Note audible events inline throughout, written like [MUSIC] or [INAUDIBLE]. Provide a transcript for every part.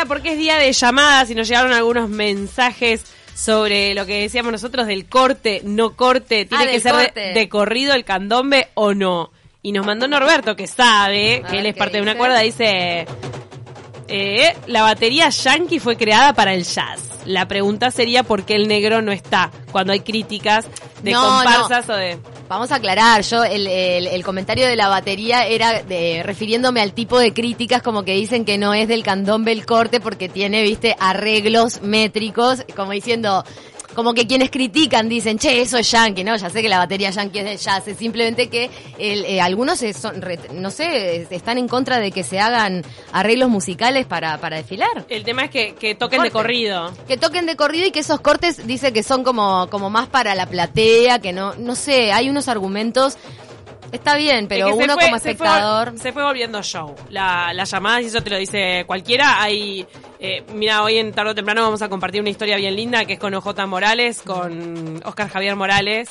ahora porque es día de llamadas y nos llegaron algunos mensajes sobre lo que decíamos nosotros del corte, no corte, tiene Ah, que ser de, corrido el candombe o no. Y nos mandó Norberto, que sabe, A que él es parte de una cuerda, dice, eh, la batería yankee fue creada para el jazz. La pregunta sería por qué el negro no está cuando hay críticas de No, comparsas o de... Vamos a aclarar, yo el, el- el comentario de la batería era de, refiriéndome al tipo de críticas como que dicen que no es del candombe el corte porque tiene, viste, arreglos métricos, como diciendo, como que quienes critican dicen, che, eso es yankee, ¿no? Ya sé que la batería yankee es de jazz, es simplemente que el, eh, algunos son, no sé, están en contra de que se hagan arreglos musicales para, para desfilar. El tema es que, que toquen de corrido. Que toquen de corrido y que esos cortes dice que son como, como más para la platea, que no, no sé, hay unos argumentos. Está bien, pero Es que se uno fue- como se fue- espectador. Se fue, volviendo show. La, las llamadas, y eso te lo dice cualquiera, hay... eh, mira, hoy en tarde o temprano vamos a compartir una historia bien linda que es con OJ Morales, con Oscar Javier Morales,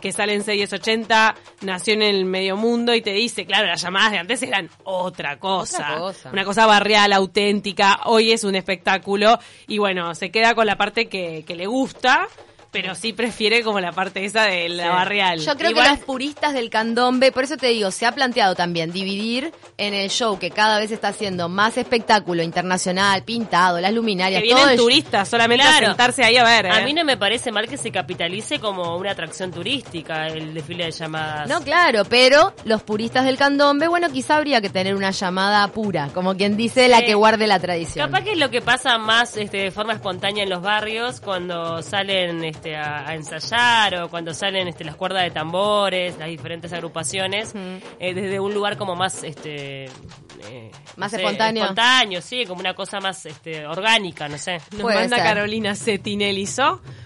que sale en C1080, nació en el medio mundo y te dice, claro, las llamadas de antes eran otra cosa. Otra cosa. Una cosa barrial, auténtica. Hoy es un espectáculo y bueno, se queda con la parte que, que le gusta, pero sí prefiere como la parte esa de la barrial. Yo creo Igual- que los puristas del candombe, por eso te digo, se ha planteado también dividir en el show que cada vez está haciendo más espectáculo internacional, pintado, las luminarias, que todo vienen el turistas solamente a Claro. sentarse ahí a ver. A ¿eh? mí no me parece mal que se capitalice como una atracción turística el desfile de llamadas. No, claro, pero los puristas del candombe, bueno, quizá habría que tener una llamada pura, como quien dice, la que guarde la tradición. Capaz que es lo que pasa más este, de forma espontánea en los barrios cuando salen este, a, a ensayar o cuando salen este, las cuerdas de tambores, las diferentes agrupaciones, eh, desde un lugar como más... Este, eh, Más no sé, espontáneo. Espontáneo, sí, como una cosa más este, orgánica, no sé. Nos Puede manda ser. Carolina Cetinelli.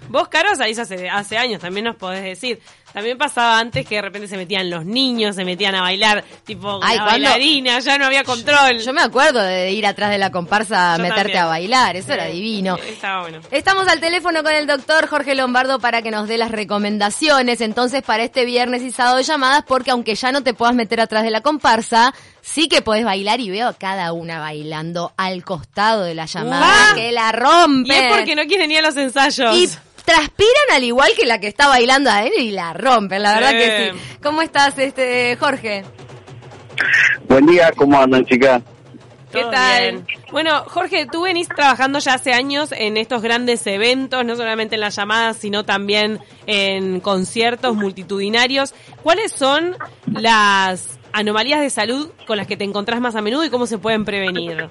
Vos, Caro, salís hace, hace años, también nos podés decir. También pasaba antes que de repente se metían los niños, se metían a bailar, tipo Ay, la ¿cuándo? bailarina, ya no había control. Yo me acuerdo de ir atrás de la comparsa a meterte también. a bailar, eso Sí, era divino. Estaba bueno. Estamos al teléfono con el doctor Jorge Lombardo para que nos dé las recomendaciones entonces para este viernes y sábado de llamadas porque aunque ya no te puedas meter atrás de la comparsa, sí que podés bailar y veo a cada una bailando al costado de la llamada Ah. que la rompen. Y es porque no quieren ir a los ensayos. Y transpiran al igual que la que está bailando adentro y la rompen, la verdad Sí. que sí. ¿Cómo estás, este Jorge? Buen día, ¿cómo andan, chicas? ¿Qué Todo tal? bien. Bueno, Jorge, tú venís trabajando ya hace años en estos grandes eventos, no solamente en las llamadas, sino también en conciertos multitudinarios. ¿Cuáles son las anomalías de salud con las que te encontrás más a menudo y cómo se pueden prevenir?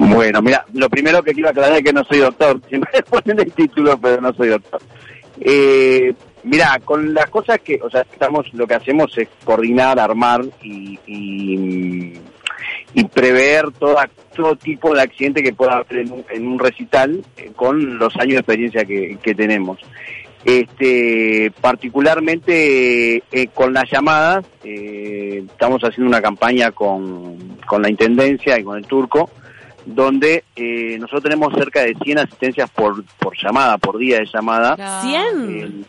Bueno, mira, lo primero que quiero aclarar es que no soy doctor. [LAUGHS] Siempre ponen el título, pero no soy doctor. Eh, mira, con las cosas que, o sea, estamos, lo que hacemos es coordinar, armar y, y, prever todo tipo de accidente que pueda haber en un, en un recital eh, con los años de experiencia que, que tenemos. Este, particularmente eh, con las llamadas, eh, estamos haciendo una campaña con, con la Intendencia y con el Turco, donde eh, nosotros tenemos cerca de 100 asistencias por, por llamada, por día de llamada. ¿100? Eh,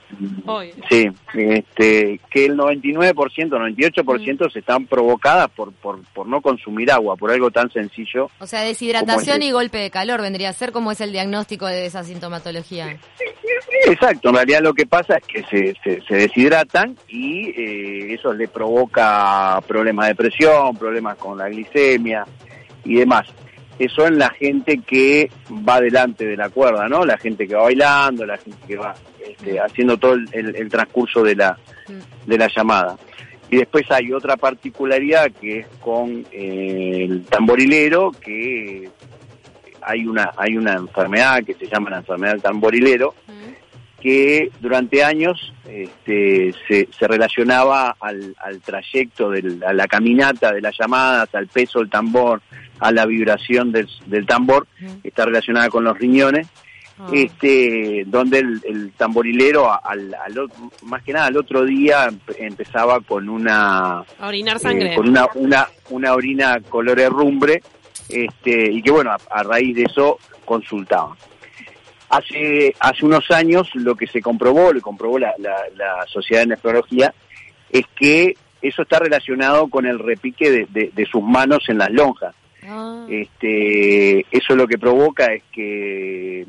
Hoy. Sí, este, que el 99%, 98% se están provocadas por, por, por no consumir agua, por algo tan sencillo. O sea, deshidratación y golpe de calor vendría a ser como es el diagnóstico de esa sintomatología. Exacto, en realidad lo que pasa es que se, se, se deshidratan y eh, eso le provoca problemas de presión, problemas con la glicemia y demás. Eso en la gente que va delante de la cuerda, ¿no? La gente que va bailando, la gente que va este, haciendo todo el, el- el transcurso de la, de la llamada. Y después hay otra particularidad que es con eh, el tamborilero, que hay una, hay una enfermedad que se llama la enfermedad del tamborilero, que durante años este, se, se relacionaba al, al trayecto, del, a la caminata de las llamadas, al peso del tambor, a la vibración del, del tambor, que está relacionada con los riñones, este, donde el, el tamborilero, al, al más que nada al otro día, empe- empezaba con una A orinar eh, sangre. con una, una, una orina color herrumbre, este, y que bueno, a, a raíz de eso consultaban. Hace, hace unos años lo que se comprobó, lo comprobó la, la, la Sociedad de Nefrología, es que eso está relacionado con el repique de, de- de sus manos en las lonjas. Ah. Este, eso lo que provoca es que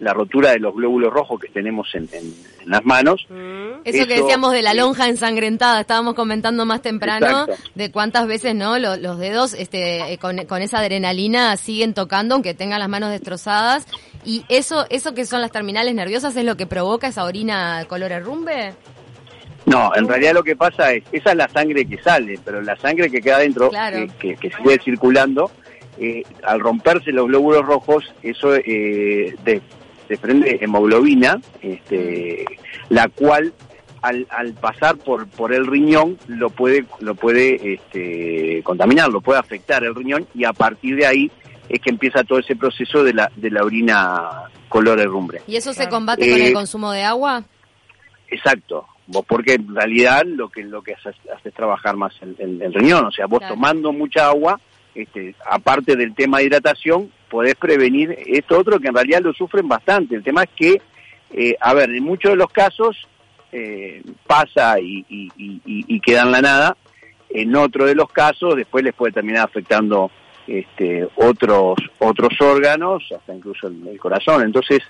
la rotura de los glóbulos rojos que tenemos en, en- en las manos, Mm. Eso que decíamos de la lonja ensangrentada, estábamos comentando más temprano Exacto. de cuántas veces no Lo- los, dedos este, eh, con, con esa adrenalina siguen tocando aunque tengan las manos destrozadas y eso eso que son las terminales nerviosas es lo que provoca esa orina color herrumbe. no, en realidad lo que pasa es, esa es la sangre que sale, pero la sangre que queda adentro, Claro. que, que- que sigue circulando, eh, al romperse los glóbulos rojos, eso eh, de- desprende hemoglobina, este, la cual al, al pasar por, por el riñón lo puede, lo puede este, contaminar, lo puede afectar el riñón y a partir de ahí es que empieza todo ese proceso de la, de la orina color herrumbre. ¿Y eso se combate con Eh, el consumo de agua? Exacto, vos porque en realidad lo que lo que haces, haces es trabajar más el, el- el riñón, o sea, vos Claro. tomando mucha agua, este, aparte del tema de hidratación, podés prevenir esto otro que en realidad lo sufren bastante. El tema es que, eh, a ver, en muchos de los casos eh, pasa y, y, y- y- y queda en la nada, en otro de los casos después les puede terminar afectando este, otros otros órganos, hasta incluso el, corazón. Entonces,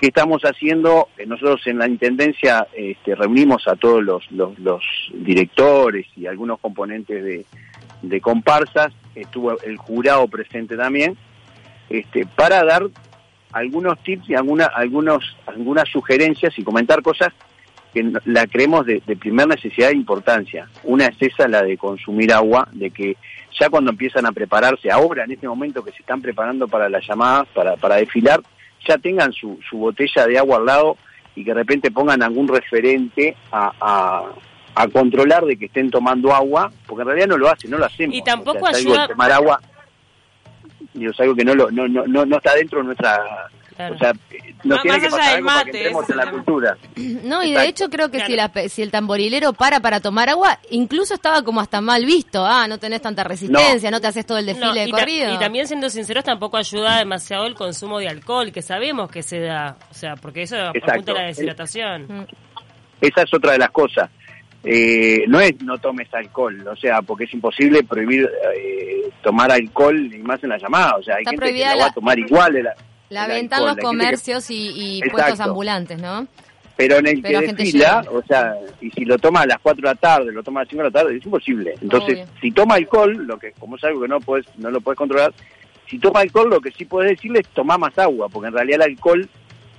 ¿qué estamos haciendo? Eh, Nosotros en la Intendencia este, reunimos a todos los, los, los directores y algunos componentes de, de comparsas, estuvo el jurado presente también, este, para dar algunos tips y alguna, algunos, algunas sugerencias y comentar cosas que la creemos de, de primer necesidad e importancia. Una es esa, la de consumir agua, de que ya cuando empiezan a prepararse, ahora en este momento que se están preparando para las llamadas, para, para desfilar, ya tengan su, su botella de agua al lado y que de repente pongan algún referente a, a, a controlar de que estén tomando agua, porque en realidad no lo hacen, no lo hacemos. Y tampoco de ayuda- tomar agua, y es algo que no, lo, no, no, no, no está dentro de nuestra... Claro. O sea, nos Más- tiene que allá pasar para que mate, entremos en la cultura. No, y de hecho creo que si, la, si el tamborilero para para tomar agua, incluso estaba como hasta mal visto. Ah, no tenés tanta resistencia, no, te haces todo el desfile No, de y, ta- corrido. y también siendo sinceros tampoco ayuda demasiado el consumo de alcohol que sabemos que se da o sea porque eso apunta a la deshidratación Mm. Esa es otra de las cosas. Eh, no es no tomes alcohol, o sea, porque es imposible prohibir eh, tomar alcohol y más en la llamada. O sea, hay Está gente que la va a tomar igual. el- La el venta en los que- comercios y, y puestos ambulantes, ¿no? pero en el Pero que desfila, o sea, y si lo toma a las 4 de la tarde, lo toma a las 5 de la tarde, es imposible. Entonces, Obvio. si toma alcohol, lo que como es algo que no puedes, no lo puedes controlar, si toma alcohol, lo que sí puedes decirle es tomar más agua, porque en realidad el alcohol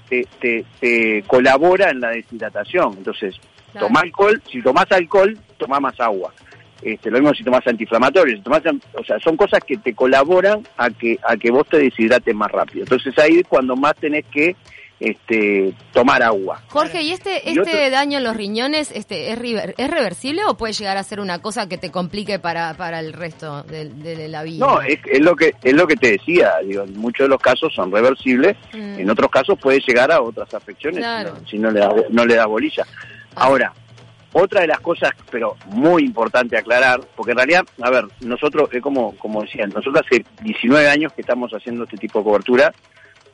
te, te, te colabora en la deshidratación. Entonces, Claro. toma alcohol, si tomás alcohol, toma más agua. Este, lo mismo si tomás antiinflamatorios, si tomás, o sea, son cosas que te colaboran a que a que vos te deshidrates más rápido. Entonces ahí es cuando más tenés que este, tomar agua. Jorge, ¿y este este daño en los riñones este es, river- es reversible o puede llegar a ser una cosa que te complique para, para el resto de, de la vida? No, es, es lo que es lo que te decía, digo, en muchos de los casos son reversibles, Mm. en otros casos puede llegar a otras afecciones Claro. si, no, si no le da no le da bolilla. Ah. Ahora, otra de las cosas, pero muy importante aclarar, porque en realidad, a ver, nosotros, es como, como decían, nosotros hace 19 años que estamos haciendo este tipo de cobertura,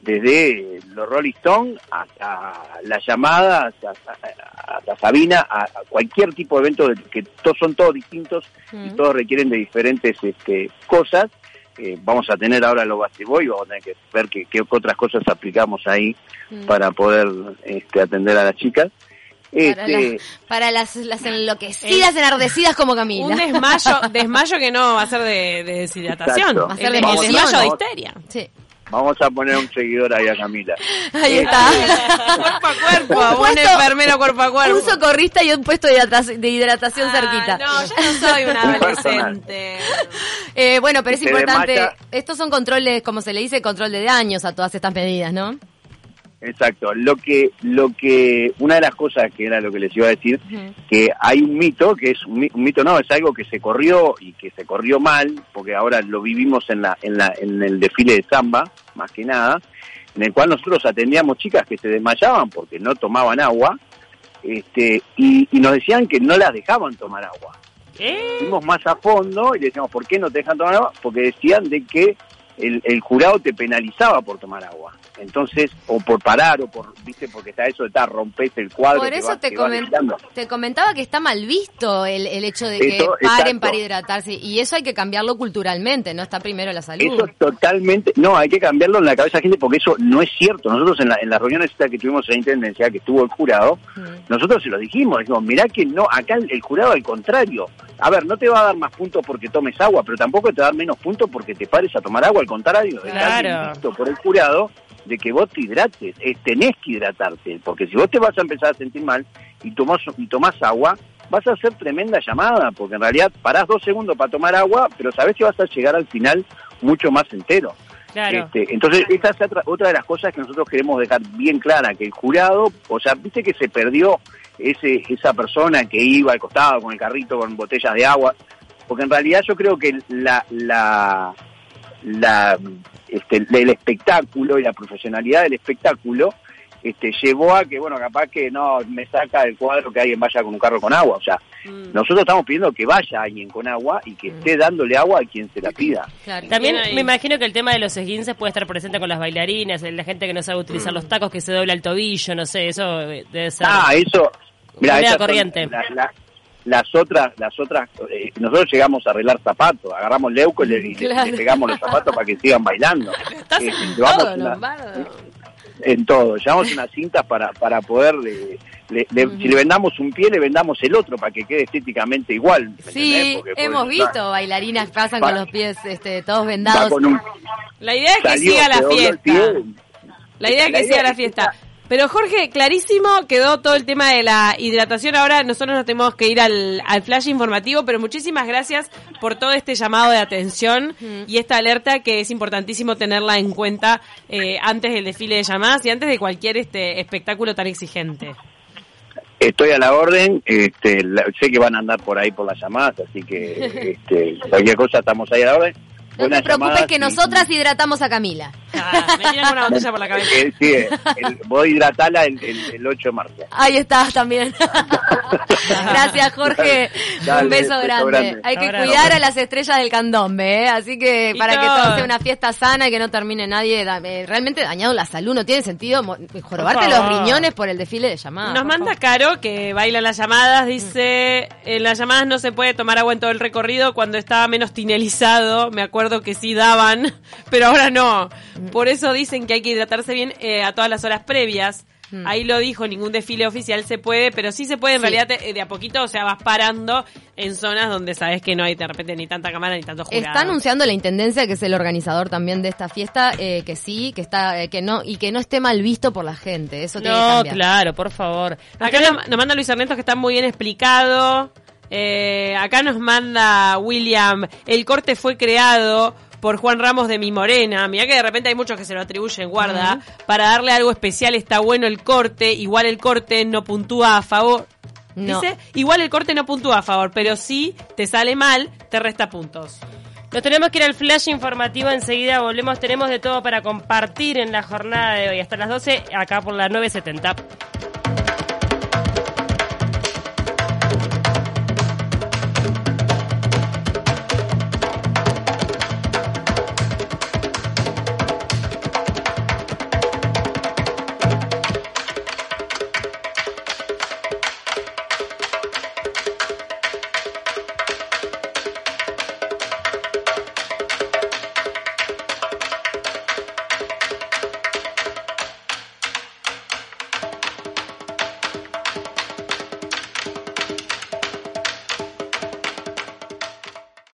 desde los Rolling Stones hasta la llamada, hasta, hasta Sabina, a, a cualquier tipo de evento, de- que todos son todos distintos y Mm. todos requieren de diferentes este, cosas. Eh, vamos a tener ahora los Basketball y vamos a tener que ver qué, qué otras cosas aplicamos ahí Mm. para poder este, atender a las chicas. Para, Este, las, para las, las enloquecidas, enardecidas como Camila. Un desmayo, [LAUGHS] desmayo que no va a ser de, de deshidratación. Exacto. Va a ser de emoción. desmayo de Vamos. histeria. Sí. Vamos a poner un seguidor ahí a Camila. Ahí Eh, está. cuerpo a cuerpo, Un un, puesto- enfermero cuerpo a cuerpo. Un socorrista y un puesto de hidratación, de hidratación Ah, cerquita. No, yo no soy una [LAUGHS] Un adolescente. Eh, bueno, pero es Se importante. desmaya. Estos son controles, como se le dice, control de daños a todas estas medidas, ¿no? Exacto. Lo que, lo que, una de las cosas que era lo que les iba a decir, que hay un mito, que es un, mi- un mito no, es algo que se corrió y que se corrió mal, porque ahora lo vivimos en la, en la, en el desfile de samba, más que nada, en el cual nosotros atendíamos chicas que se desmayaban porque no tomaban agua, este, y, y nos decían que no las dejaban tomar agua. Fuimos más a fondo y decíamos, ¿por qué no te dejan tomar agua? Porque decían de que el, el jurado te penalizaba por tomar agua. Entonces, o por parar, o por, viste, porque está eso de estar, rompes el cuadro. Por eso te, que va comen- gritando. te comentaba que está mal visto el, el hecho de que Eso, paren exacto. para hidratarse. Y eso hay que cambiarlo culturalmente, no está primero la salud. Eso es totalmente, no, hay que cambiarlo en la cabeza de la gente porque eso no es cierto. Nosotros en, la, en las reuniones que tuvimos en la Intendencia, que estuvo el jurado, nosotros se lo dijimos, dijimos, mirá que no, acá el, el jurado al contrario. A ver, no te va a dar más puntos porque tomes agua, pero tampoco te va a dar menos puntos porque te pares a tomar agua, al contrario, está Claro. visto por el jurado de que vos te hidrates, eh, tenés que hidratarte, porque si vos te vas a empezar a sentir mal y tomás, y tomás agua, vas a hacer tremenda llamada, porque en realidad parás dos segundos para tomar agua, pero sabés que vas a llegar al final mucho más entero. Claro. Este, entonces, esta es otra, otra de las cosas que nosotros queremos dejar bien clara, que el jurado, o sea, viste que se perdió ese esa persona que iba al costado con el carrito con botellas de agua, porque en realidad yo creo que la la la este, el espectáculo y la profesionalidad del espectáculo este, llevó a que, bueno, capaz que no me saca del cuadro que alguien vaya con un carro con agua. O sea, Mm. nosotros estamos pidiendo que vaya alguien con agua y que esté dándole agua a quien se la pida. Claro. También me imagino que el tema de los esguinces puede estar presente con las bailarinas, la gente que no sabe utilizar los tacos, que se dobla el tobillo, no sé, eso eh, debe ser. Ah, eso. Mira, son corriente. la- la- las otras, las otras, eh, nosotros llegamos a arreglar zapatos, agarramos leuco y le, pegamos los zapatos para que sigan bailando. [LAUGHS] Estás Eh, en llevamos todo, una- Lombardo. en todo, llevamos unas cintas para, para poder, eh, le- le- si le vendamos un pie, le vendamos el otro para que quede estéticamente igual. Sí, hemos visto bailarinas pasan con los pies este, todos vendados. un- La idea es que salió, siga la fiesta. La idea es que siga la es fiesta. Pero Jorge, clarísimo quedó todo el tema de la hidratación. Ahora nosotros nos tenemos que ir al, al flash informativo, pero muchísimas gracias por todo este llamado de atención y esta alerta que es importantísimo tenerla en cuenta eh, antes del desfile de llamadas y antes de cualquier este espectáculo tan exigente. Estoy a la orden, este, la- sé que van a andar por ahí por las llamadas, así que [LAUGHS] este, cualquier cosa estamos ahí a la orden. No te preocupes que y- nosotras hidratamos a Camila. Ah, me tiran una botella por la cabeza. Eh, sí, el, voy a hidratarla el, el, el 8 de marzo. Ahí estás también. [LAUGHS] Gracias, Jorge. Dale, Un beso beso grande. grande. Hay que cuidar a las estrellas del candombe, ¿eh? Así que para que todo. sea una fiesta sana y que no termine nadie da- eh, realmente dañado la salud. No tiene sentido jorobarte los riñones por el desfile de llamadas. Nos manda favor. Caro, que baila las llamadas, dice, en las llamadas no se puede tomar agua en todo el recorrido, cuando estaba menos tinelizado, me acuerdo que sí daban, [LAUGHS] pero ahora no. Por eso dicen que hay que hidratarse bien eh, a todas las horas previas. Ahí lo dijo, ningún desfile oficial se puede, pero sí se puede en Sí. realidad te- de a poquito, o sea, vas parando en zonas donde sabes que no hay de repente ni tanta cámara ni tanto jurado. Está anunciando la intendencia que es el organizador también de esta fiesta eh, que sí, que está, eh, que no y que no esté mal visto por la gente. Eso tiene que No, cambiar. claro, por favor. Acá nos, nos manda Luis Ernesto que está muy bien explicado. Eh, acá nos manda William, el corte fue creado por Juan Ramos de Mi Morena. Mirá que de repente hay muchos que se lo atribuyen, guarda. Para darle algo especial está bueno el corte. Igual el corte no puntúa a favor. No. Dice, igual el corte no puntúa a favor, pero si te sale mal, te resta puntos. Nos tenemos que ir al flash informativo enseguida, volvemos, tenemos de todo para compartir en la jornada de hoy. Hasta las 12, acá por la 970.